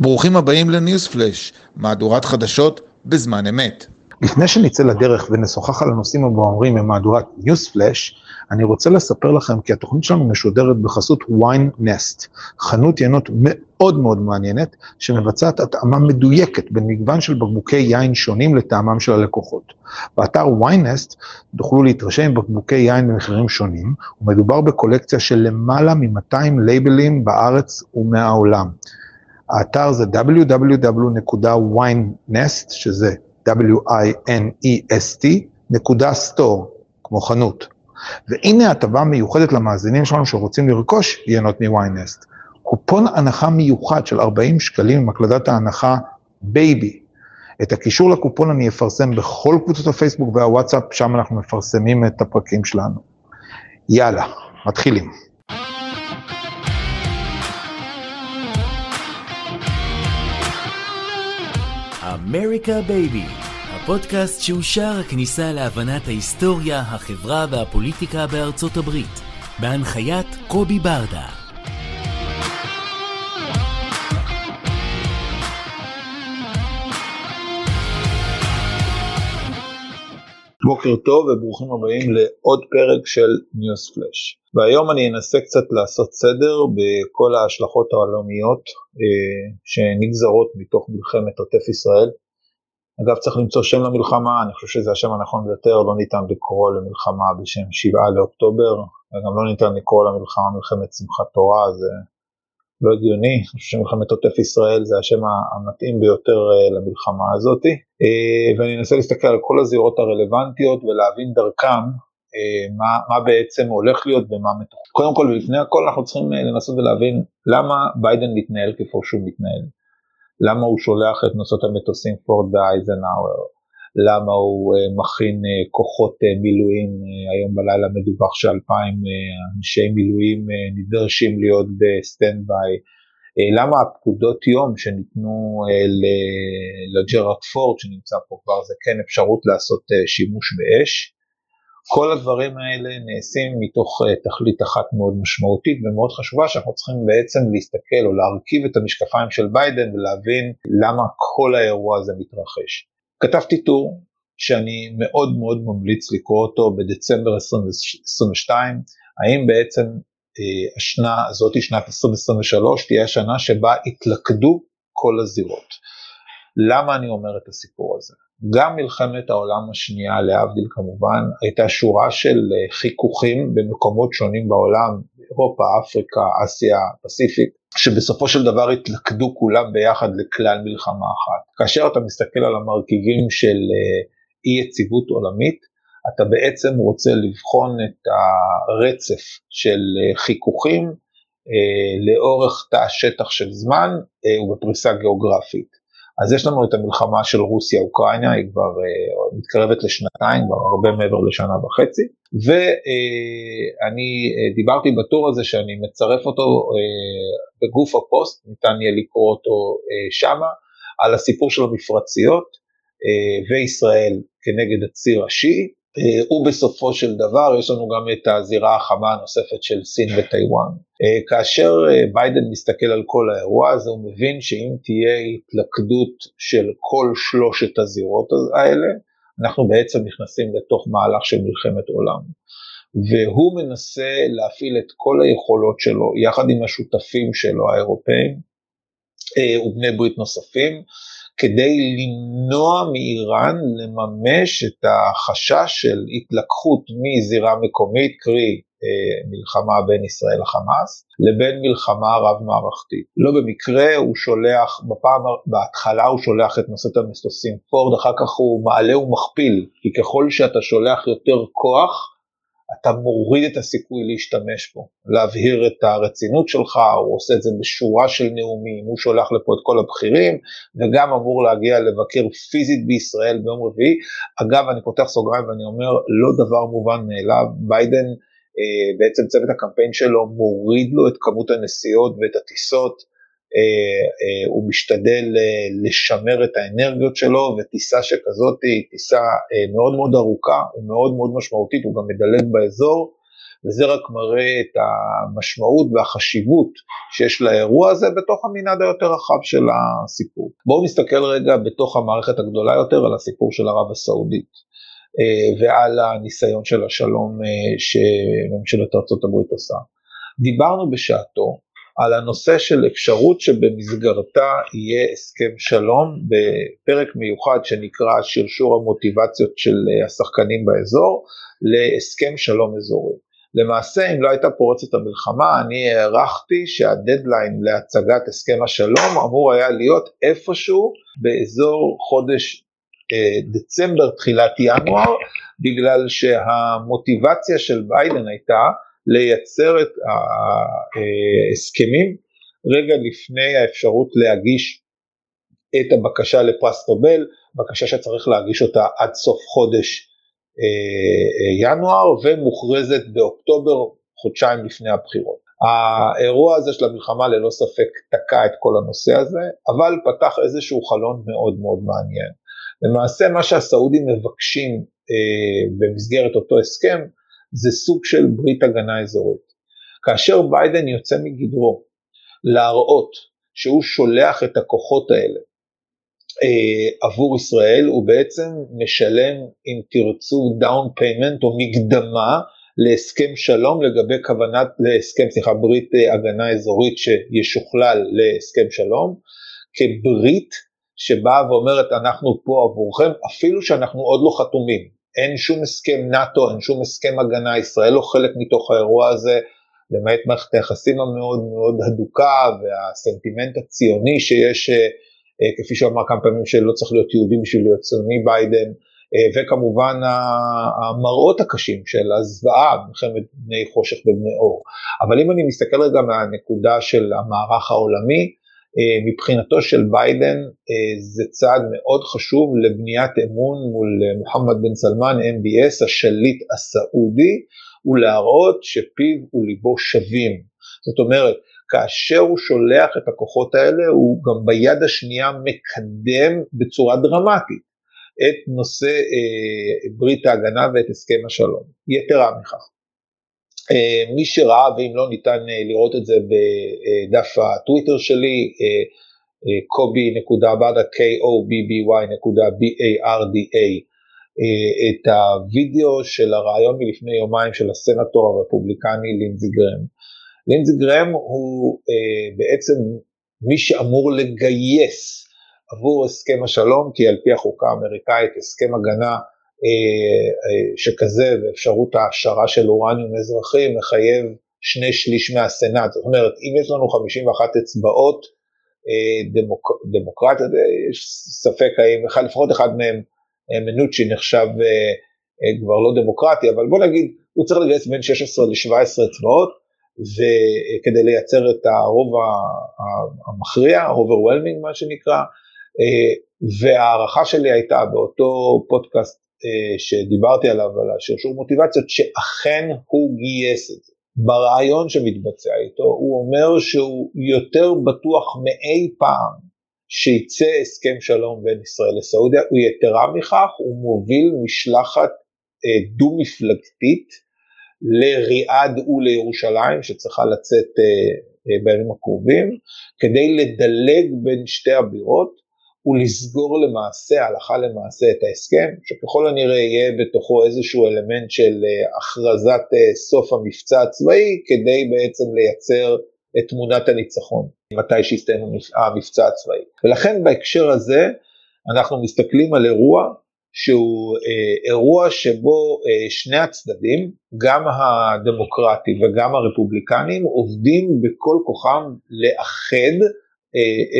ברוכים הבאים לניוספלאש, מהדורת חדשות בזמן אמת. לפני שנצא לדרך ונשוחח על הנושאים הבוערים ממהדורת ניוספלאש, אני רוצה לספר לכם כי התוכנית שלנו משודרת בחסות wine nest, חנות ינות מאוד מאוד מעניינת, שמבצעת התאמה מדויקת בין מגוון של בקבוקי יין שונים לטעמם של הלקוחות. באתר nest תוכלו להתרשם עם בקבוקי יין במחירים שונים, ומדובר בקולקציה של למעלה מ-200 לייבלים בארץ ומהעולם. האתר זה www.winest, שזה w-i-n-e-s-t, נקודה store, כמו חנות. והנה הטבה מיוחדת למאזינים שלנו שרוצים לרכוש יינות מ Winest. קופון הנחה מיוחד של 40 שקלים עם הקלדת ההנחה baby. את הקישור לקופון אני אפרסם בכל קבוצות הפייסבוק והוואטסאפ, שם אנחנו מפרסמים את הפרקים שלנו. יאללה, מתחילים. אמריקה בייבי, הפודקאסט שהוא שער הכניסה להבנת ההיסטוריה, החברה והפוליטיקה בארצות הברית, בהנחיית קובי ברדה. בוקר טוב וברוכים הבאים לעוד פרק של ניוס פלאש. והיום אני אנסה קצת לעשות סדר בכל ההשלכות העולמיות אה, שנגזרות מתוך מלחמת עוטף ישראל. אגב צריך למצוא שם למלחמה, אני חושב שזה השם הנכון ביותר, לא ניתן לקרוא למלחמה בשם 7 לאוקטובר, וגם לא ניתן לקרוא למלחמה מלחמת שמחת תורה, זה לא הגיוני, אני חושב שמלחמת עוטף ישראל זה השם המתאים ביותר אה, למלחמה הזאתי, אה, ואני אנסה להסתכל על כל הזירות הרלוונטיות ולהבין דרכם אה, מה, מה בעצם הולך להיות ומה מתוכנן. קודם כל ולפני הכל אנחנו צריכים לנסות ולהבין למה ביידן מתנהל כפי שהוא מתנהל. למה הוא שולח את נושאות המטוסים פורד ואייזנאוור, למה הוא מכין כוחות מילואים, היום בלילה מדווח שאלפיים אנשי מילואים נדרשים להיות ב standby, למה הפקודות יום שניתנו לג'רארד פורד שנמצא פה כבר זה כן אפשרות לעשות שימוש באש, כל הדברים האלה נעשים מתוך תכלית אחת מאוד משמעותית ומאוד חשובה שאנחנו צריכים בעצם להסתכל או להרכיב את המשקפיים של ביידן ולהבין למה כל האירוע הזה מתרחש. כתבתי טור שאני מאוד מאוד ממליץ לקרוא אותו בדצמבר 2022, האם בעצם אה, השנה הזאתי, שנת 2023, תהיה השנה שבה יתלכדו כל הזירות. למה אני אומר את הסיפור הזה? גם מלחמת העולם השנייה, להבדיל כמובן, הייתה שורה של אה, חיכוכים במקומות שונים בעולם, אירופה, אפריקה, אסיה, פסיפיק, שבסופו של דבר התלכדו כולם ביחד לכלל מלחמה אחת. כאשר אתה מסתכל על המרכיבים של אה, אי יציבות עולמית, אתה בעצם רוצה לבחון את הרצף של אה, חיכוכים לאורך תא שטח של זמן ובפריסה גיאוגרפית. אז יש לנו את המלחמה של רוסיה-אוקראינה, היא כבר uh, מתקרבת לשנתיים, כבר הרבה מעבר לשנה וחצי, ואני uh, uh, דיברתי בטור הזה שאני מצרף אותו uh, בגוף הפוסט, ניתן יהיה לקרוא אותו uh, שמה, על הסיפור של המפרציות uh, וישראל כנגד הציר השיעי, אה, ובסופו של דבר יש לנו גם את הזירה החמה הנוספת של סין וטיוואן. אה, כאשר אה, ביידן מסתכל על כל האירוע הזה הוא מבין שאם תהיה התלכדות של כל שלושת הזירות האלה, אנחנו בעצם נכנסים לתוך מהלך של מלחמת עולם. והוא מנסה להפעיל את כל היכולות שלו יחד עם השותפים שלו האירופאים ובני ברית נוספים כדי למנוע מאיראן לממש את החשש של התלקחות מזירה מקומית, קרי אה, מלחמה בין ישראל לחמאס, לבין מלחמה רב-מערכתית. לא במקרה הוא שולח, בפעם, בהתחלה הוא שולח את נושאת המסטוסים פורד, אחר כך הוא מעלה ומכפיל, כי ככל שאתה שולח יותר כוח, אתה מוריד את הסיכוי להשתמש בו, להבהיר את הרצינות שלך, הוא עושה את זה בשורה של נאומים, הוא שולח לפה את כל הבכירים, וגם אמור להגיע לבקר פיזית בישראל ביום רביעי. אגב, אני פותח סוגריים ואני אומר, לא דבר מובן מאליו, ביידן, אה, בעצם צוות הקמפיין שלו מוריד לו את כמות הנסיעות ואת הטיסות, הוא משתדל אה, לשמר את האנרגיות שלו וטיסה שכזאת היא טיסה מאוד מאוד ארוכה ומאוד מאוד משמעותית, הוא גם מדלג באזור וזה רק מראה את המשמעות והחשיבות שיש לאירוע הזה בתוך המנעד היותר רחב של הסיפור. בואו נסתכל רגע בתוך המערכת הגדולה יותר על הסיפור של ערב הסעודית אה, ועל הניסיון של השלום אה, שממשלת ארה"ב עושה. דיברנו בשעתו על הנושא של אפשרות שבמסגרתה יהיה הסכם שלום בפרק מיוחד שנקרא שרשור המוטיבציות של אה, השחקנים באזור להסכם שלום אזורי. למעשה אם לא הייתה פורצת המלחמה אני הערכתי שהדדליין להצגת הסכם השלום אמור היה להיות איפשהו באזור חודש אה, דצמבר תחילת ינואר בגלל שהמוטיבציה של ביידן הייתה לייצר את ההסכמים רגע לפני האפשרות להגיש את הבקשה לפרס נובל, בקשה שצריך להגיש אותה עד סוף חודש אה, אה, ינואר ומוכרזת באוקטובר חודשיים לפני הבחירות. האירוע הזה של המלחמה ללא ספק תקע את כל הנושא הזה, אבל פתח איזשהו חלון מאוד מאוד מעניין. למעשה מה שהסעודים מבקשים אה, במסגרת אותו הסכם זה סוג של ברית הגנה אזורית. כאשר ביידן יוצא מגדרו להראות שהוא שולח את הכוחות האלה אה, עבור ישראל, הוא בעצם משלם, אם תרצו, down payment או מקדמה להסכם שלום לגבי כוונת, להסכם, סליחה, ברית אה, הגנה אזורית שישוכלל להסכם שלום, כברית שבאה ואומרת אנחנו פה עבורכם, אפילו שאנחנו עוד לא חתומים. אין שום הסכם נאט"ו, אין שום הסכם הגנה, ישראל לא חלק מתוך האירוע הזה, למעט מערכת היחסים המאוד מאוד הדוקה והסנטימנט הציוני שיש, אה, אה, כפי שהוא אמר כמה פעמים שלא צריך להיות יהודי בשביל להיות ציוני ביידן, אה, וכמובן המראות הקשים של הזוועה, מלחמת בני חושך ובני אור. אבל אם אני מסתכל רגע מהנקודה של המערך העולמי, מבחינתו של ביידן אה, זה צעד מאוד חשוב לבניית אמון מול אה, מוחמד בן סלמן, MBS, השליט הסעודי, ולהראות שפיו וליבו שווים. זאת אומרת, כאשר הוא שולח את הכוחות האלה, הוא גם ביד השנייה מקדם בצורה דרמטית את נושא אה, ברית ההגנה ואת הסכם השלום. יתרה מכך, אה, מי שראה ואם לא ניתן אה, לראות את זה בדף הטוויטר שלי, קובי.ברדה, אה, k-o-b-b-y.b-a-r-d-a, את הווידאו של הרעיון מלפני יומיים של הסנטור הרפובליקני לינזי גרם. לינזי גרם הוא בעצם מי שאמור לגייס עבור הסכם השלום, כי על פי החוקה האמריקאית הסכם הגנה אה, אה, שכזה ואפשרות ההשערה של אורניום אזרחי מחייב שני שליש מהסנאט, זאת אומרת אם יש לנו 51 אצבעות אה, דמוק, דמוקרטיה, יש ספק האם לפחות אחד מהם, מנוצ'י נחשב כבר לא דמוקרטי, אבל בוא נגיד הוא צריך לגייס בין 16 ל-17 אצבעות וכדי לייצר את הרוב המכריע, overwhelming מה שנקרא, וההערכה שלי הייתה באותו פודקאסט אה, שדיברתי עליו, על השרשור מוטיבציות, שאכן הוא גייס את זה. ברעיון שמתבצע איתו, הוא אומר שהוא יותר בטוח מאי פעם שיצא הסכם שלום בין ישראל לסעודיה, הוא יתרה מכך, הוא מוביל משלחת אה, דו-מפלגתית לריאד ולירושלים, שצריכה לצאת אה, בימים הקרובים, כדי לדלג בין שתי הבירות ולסגור למעשה, הלכה למעשה את ההסכם, שככל הנראה יהיה בתוכו איזשהו אלמנט של אה, הכרזת אה, סוף המבצע הצבאי, כדי בעצם לייצר את תמונת הניצחון, מתי שיסתיים המבצע הצבאי. ולכן בהקשר הזה אנחנו מסתכלים על אירוע שהוא אה, אירוע שבו אה, שני הצדדים, גם הדמוקרטי וגם הרפובליקנים, עובדים בכל כוחם לאחד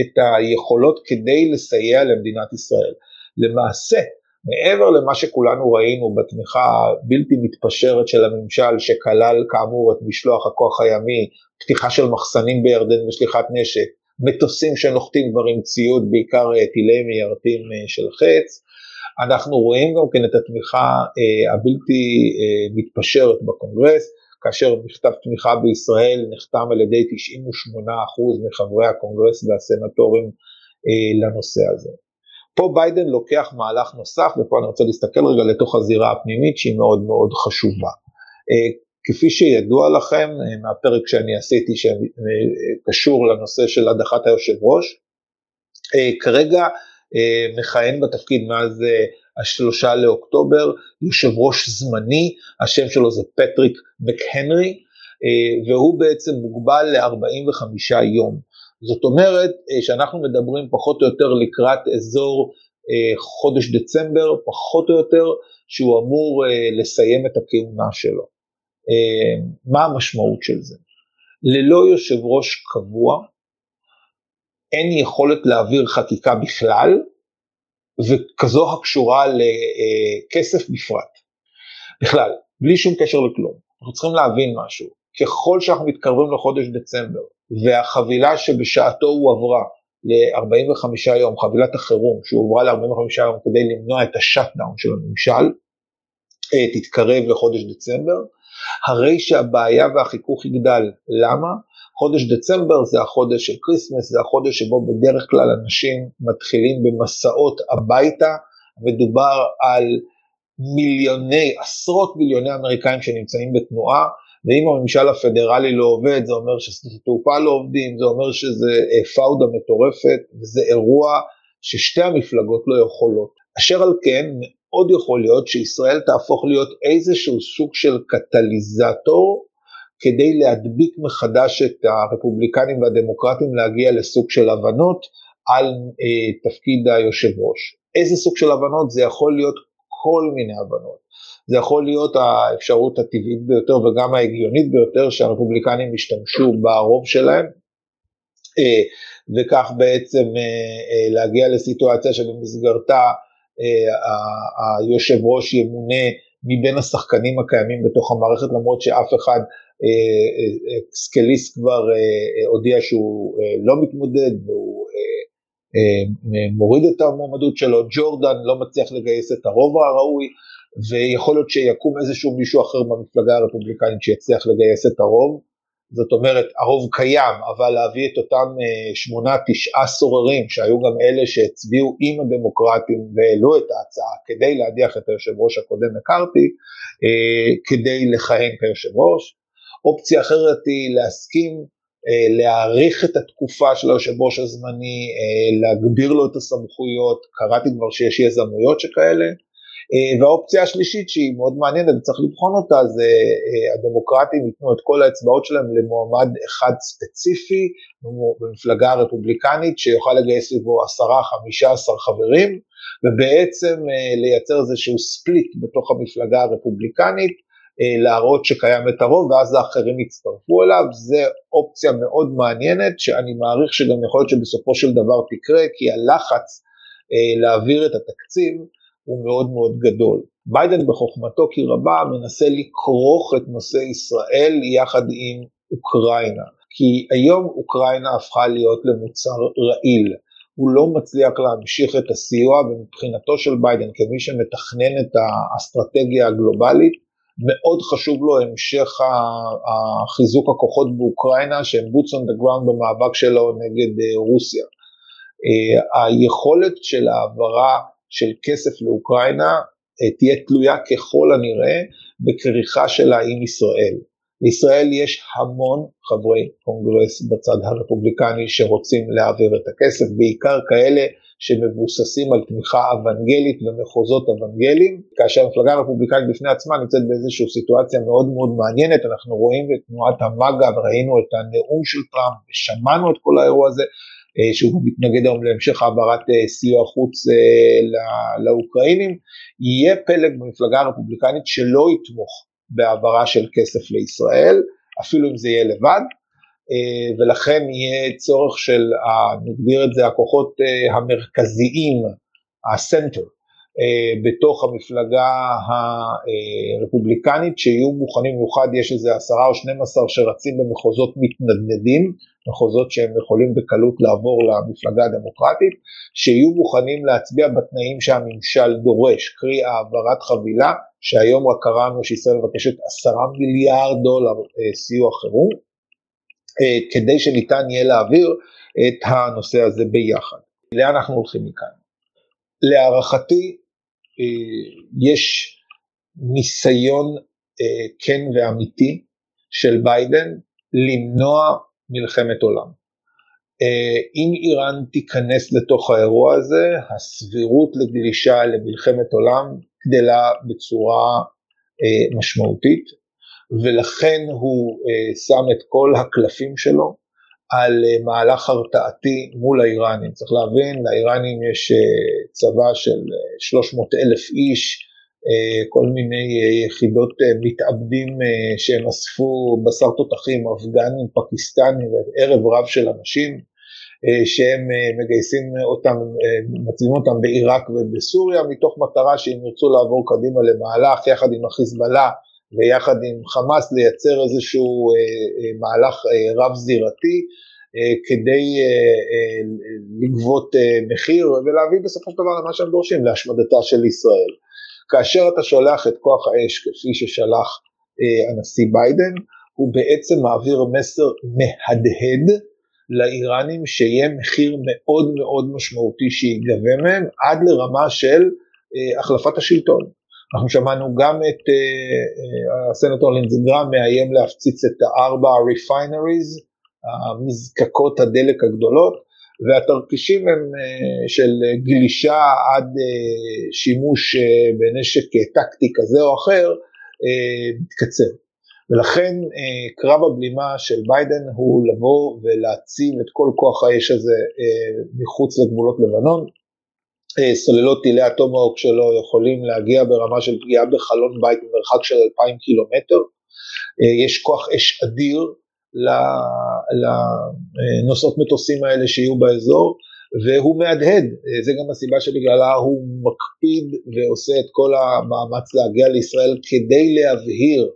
את היכולות כדי לסייע למדינת ישראל. למעשה, מעבר למה שכולנו ראינו בתמיכה הבלתי מתפשרת של הממשל שכלל כאמור את משלוח הכוח הימי, פתיחה של מחסנים בירדן ושליחת נשק, מטוסים שנוחתים כבר עם ציוד, בעיקר אה, טילי מיירטים אה, של חץ, אנחנו רואים גם כן את התמיכה הבלתי מתפשרת בקונגרס, כאשר מכתב תמיכה בישראל נחתם על ידי 98% מחברי הקונגרס והסנטורים אה, לנושא הזה. פה ביידן לוקח מהלך נוסף, ופה אני רוצה להסתכל רגע לתוך הזירה הפנימית שהיא מאוד מאוד חשובה. אה, כפי שידוע לכם מהפרק שאני עשיתי שקשור לנושא של הדחת היושב ראש, כרגע מכהן בתפקיד מאז השלושה לאוקטובר, יושב ראש זמני, השם שלו זה פטריק מקהנרי, והוא בעצם מוגבל ל-45 יום. זאת אומרת שאנחנו מדברים פחות או יותר לקראת אזור חודש דצמבר, פחות או יותר, שהוא אמור לסיים את הכהונה שלו. מה המשמעות של זה? ללא יושב ראש קבוע, אין יכולת להעביר חקיקה בכלל, וכזו הקשורה לכסף בפרט. בכלל, בלי שום קשר לכלום. אנחנו צריכים להבין משהו, ככל שאנחנו מתקרבים לחודש דצמבר, והחבילה שבשעתו הועברה ל-45 יום, חבילת החירום שהועברה ל-45 יום כדי למנוע את השאט-דאון של הממשל, תתקרב לחודש דצמבר, הרי שהבעיה והחיכוך יגדל. למה? חודש דצמבר זה החודש של Christmas, זה החודש שבו בדרך כלל אנשים מתחילים במסעות הביתה, מדובר על מיליוני, עשרות מיליוני אמריקאים שנמצאים בתנועה, ואם הממשל הפדרלי לא עובד, זה אומר ששדות התעופה לא עובדים, זה אומר שזה אה, פאודה מטורפת, וזה אירוע ששתי המפלגות לא יכולות. אשר על כן, מאוד יכול להיות שישראל תהפוך להיות איזשהו סוג של קטליזטור כדי להדביק מחדש את הרפובליקנים והדמוקרטים להגיע לסוג של הבנות על אה, תפקיד היושב ראש. איזה סוג של הבנות? זה יכול להיות כל מיני הבנות. זה יכול להיות האפשרות הטבעית ביותר וגם ההגיונית ביותר שהרפובליקנים ישתמשו ברוב שלהם, אה, וכך בעצם אה, אה, להגיע לסיטואציה שבמסגרתה היושב ראש ימונה מבין השחקנים הקיימים בתוך המערכת למרות שאף אחד, סקליס כבר הודיע שהוא לא מתמודד והוא מוריד את המועמדות שלו, ג'ורדן לא מצליח לגייס את הרוב הראוי ויכול להיות שיקום איזשהו מישהו אחר במפלגה הרפובליקנית שיצליח לגייס את הרוב, זאת אומרת הרוב קיים, אבל להביא את אותם אה, שמונה תשעה סוררים שהיו גם אלה שהצביעו עם הדמוקרטים והעלו את ההצעה כדי להדיח את היושב ראש הקודם מקארתי, אה, כדי לכהן כיושב ראש. אופציה אחרת היא להסכים אה, להאריך את התקופה של היושב ראש הזמני, להגביר לו את הסמכויות, קראתי כבר שיש יזמויות שכאלה, והאופציה השלישית שהיא מאוד מעניינת וצריך לבחון אותה זה אה, הדמוקרטים ייתנו את כל האצבעות שלהם למועמד אחד ספציפי במפלגה הרפובליקנית שיוכל לגייס לבו 10-15 חברים ובעצם אה, לייצר איזשהו ספליט בתוך המפלגה הרפובליקנית להראות שקיים את הרוב ואז האחרים יצטרפו אליו, זה אופציה מאוד מעניינת שאני מעריך שגם יכול להיות שבסופו של דבר תקרה כי הלחץ להעביר את התקציב הוא מאוד מאוד גדול. ביידן בחוכמתו כי רבה מנסה לכרוך את נושא ישראל יחד עם אוקראינה, כי היום אוקראינה הפכה להיות למוצר רעיל. הוא לא מצליח להמשיך את הסיוע ומבחינתו של ביידן כמי שמתכנן את האסטרטגיה הגלובלית מאוד חשוב לו המשך החיזוק הכוחות באוקראינה שהם boots on the ground במאבק שלו נגד אה, רוסיה. אה, היכולת של העברה של כסף לאוקראינה אה, תהיה תלויה ככל הנראה בכריכה שלה עם ישראל. לישראל יש המון חברי קונגרס בצד הרפובליקני שרוצים להעביר את הכסף, בעיקר כאלה שמבוססים על תמיכה אוונגלית ומחוזות אוונגליים, כאשר המפלגה הרפובליקנית בפני עצמה נמצאת באיזושהי סיטואציה מאוד מאוד מעניינת, אנחנו רואים את תנועת המאגה וראינו את הנאום של טראמפ ושמענו את כל האירוע הזה, שהוא מתנגד היום להמשך העברת אה, סיוע חוץ אה, לאוקראינים, יהיה פלג במפלגה הרפובליקנית שלא יתמוך בהעברה של כסף לישראל, אפילו אם זה יהיה לבד, ולכן יהיה צורך של, נגדיר את זה, הכוחות המרכזיים, הסנטר, בתוך המפלגה הרפובליקנית שיהיו מוכנים, במיוחד יש איזה עשרה או 12 שרצים במחוזות מתנדנדים, מחוזות שהם יכולים בקלות לעבור למפלגה הדמוקרטית, שיהיו מוכנים להצביע בתנאים שהממשל דורש, קרי העברת חבילה, שהיום רק קראנו שישראל מבקשת עשרה מיליארד דולר אה, סיוע חירום, אה, כדי שניתן יהיה להעביר את הנושא הזה ביחד. לאן אנחנו הולכים מכאן? להערכתי אה, יש ניסיון כן ואמיתי של ביידן למנוע מלחמת עולם. אם איראן תיכנס לתוך האירוע הזה, הסבירות לגלישה למלחמת עולם גדלה בצורה משמעותית, ולכן הוא שם את כל הקלפים שלו על מהלך הרתעתי מול האיראנים. צריך להבין, לאיראנים יש צבא של 300 אלף איש, כל מיני יחידות מתאבדים שהם אספו בשר תותחים, אפגנים, פקיסטנים, ערב רב של אנשים שהם מגייסים אותם, מציבים אותם בעיראק ובסוריה, מתוך מטרה שהם ירצו לעבור קדימה למהלך יחד עם החיזבאללה ויחד עם חמאס לייצר איזשהו מהלך רב זירתי כדי לגבות מחיר ולהביא בסופו של דבר למה שהם דורשים, להשמדתה של ישראל. כאשר אתה שולח את כוח האש כפי ששלח הנשיא ביידן, הוא בעצם מעביר מסר מהדהד לאיראנים שיהיה מחיר מאוד מאוד משמעותי שיגבה מהם עד לרמה של החלפת השלטון. אנחנו שמענו גם את הסנטור לינזגרם מאיים להפציץ את הארבע refineries, המזקקות הדלק הגדולות, והתרחישים הם של גלישה עד שימוש בנשק טקטי כזה או אחר, מתקצר. ולכן קרב הבלימה של ביידן הוא לבוא ולהציב את כל כוח האש הזה מחוץ לגבולות לבנון. סוללות טילי הטומהוק שלו יכולים להגיע ברמה של פגיעה בחלון בית במרחק של 2,000 קילומטר. יש כוח אש אדיר לנוסעות מטוסים האלה שיהיו באזור, והוא מהדהד, זה גם הסיבה שבגללה הוא מקפיד ועושה את כל המאמץ להגיע לישראל כדי להבהיר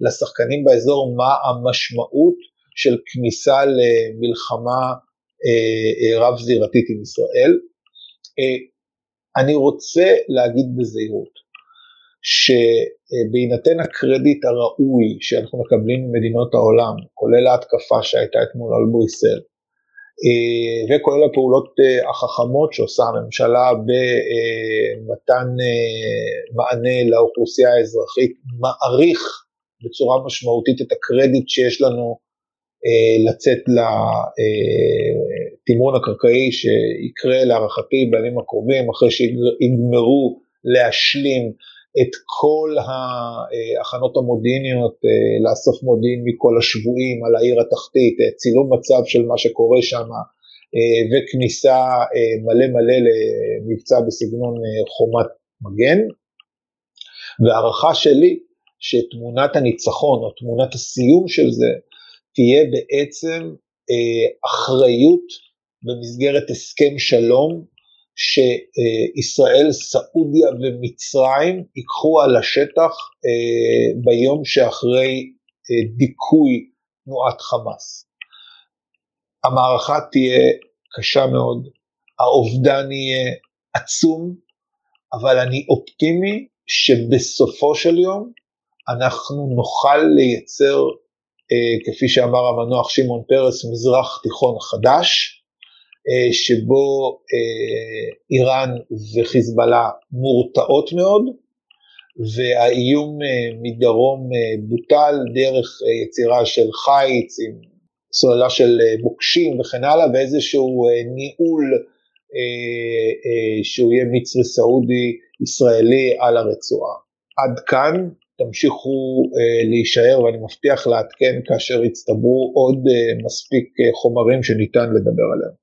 לשחקנים באזור מה המשמעות של כניסה למלחמה רב זירתית עם ישראל. אני רוצה להגיד בזהירות, שבהינתן הקרדיט הראוי שאנחנו מקבלים ממדינות העולם, כולל ההתקפה שהייתה אתמול על בריסל, וכולל הפעולות החכמות שעושה הממשלה במתן מענה לאוכלוסייה האזרחית, מעריך בצורה משמעותית את הקרדיט שיש לנו לצאת לתמרון הקרקעי שיקרה להערכתי בימים הקרובים, אחרי שיגמרו להשלים את כל ההכנות המודיעיניות, לאסוף מודיעין מכל השבויים על העיר התחתית, צילום מצב של מה שקורה שם, וכניסה מלא מלא למבצע בסגנון חומת מגן. והערכה שלי שתמונת הניצחון או תמונת הסיום של זה תהיה בעצם אחריות במסגרת הסכם שלום שישראל, סעודיה ומצרים ייקחו על השטח ביום שאחרי דיכוי תנועת חמאס. המערכה תהיה קשה מאוד, האובדן יהיה עצום, אבל אני אופטימי שבסופו של יום אנחנו נוכל לייצר, כפי שאמר המנוח שמעון פרס, מזרח תיכון חדש, שבו איראן וחיזבאללה מורתעות מאוד, והאיום מדרום בוטל דרך יצירה של חיץ עם סוללה של מוקשים וכן הלאה, ואיזשהו ניהול שהוא יהיה מצרי סעודי ישראלי על הרצועה. עד כאן, תמשיכו להישאר ואני מבטיח לעדכן כאשר יצטברו עוד מספיק חומרים שניתן לדבר עליהם.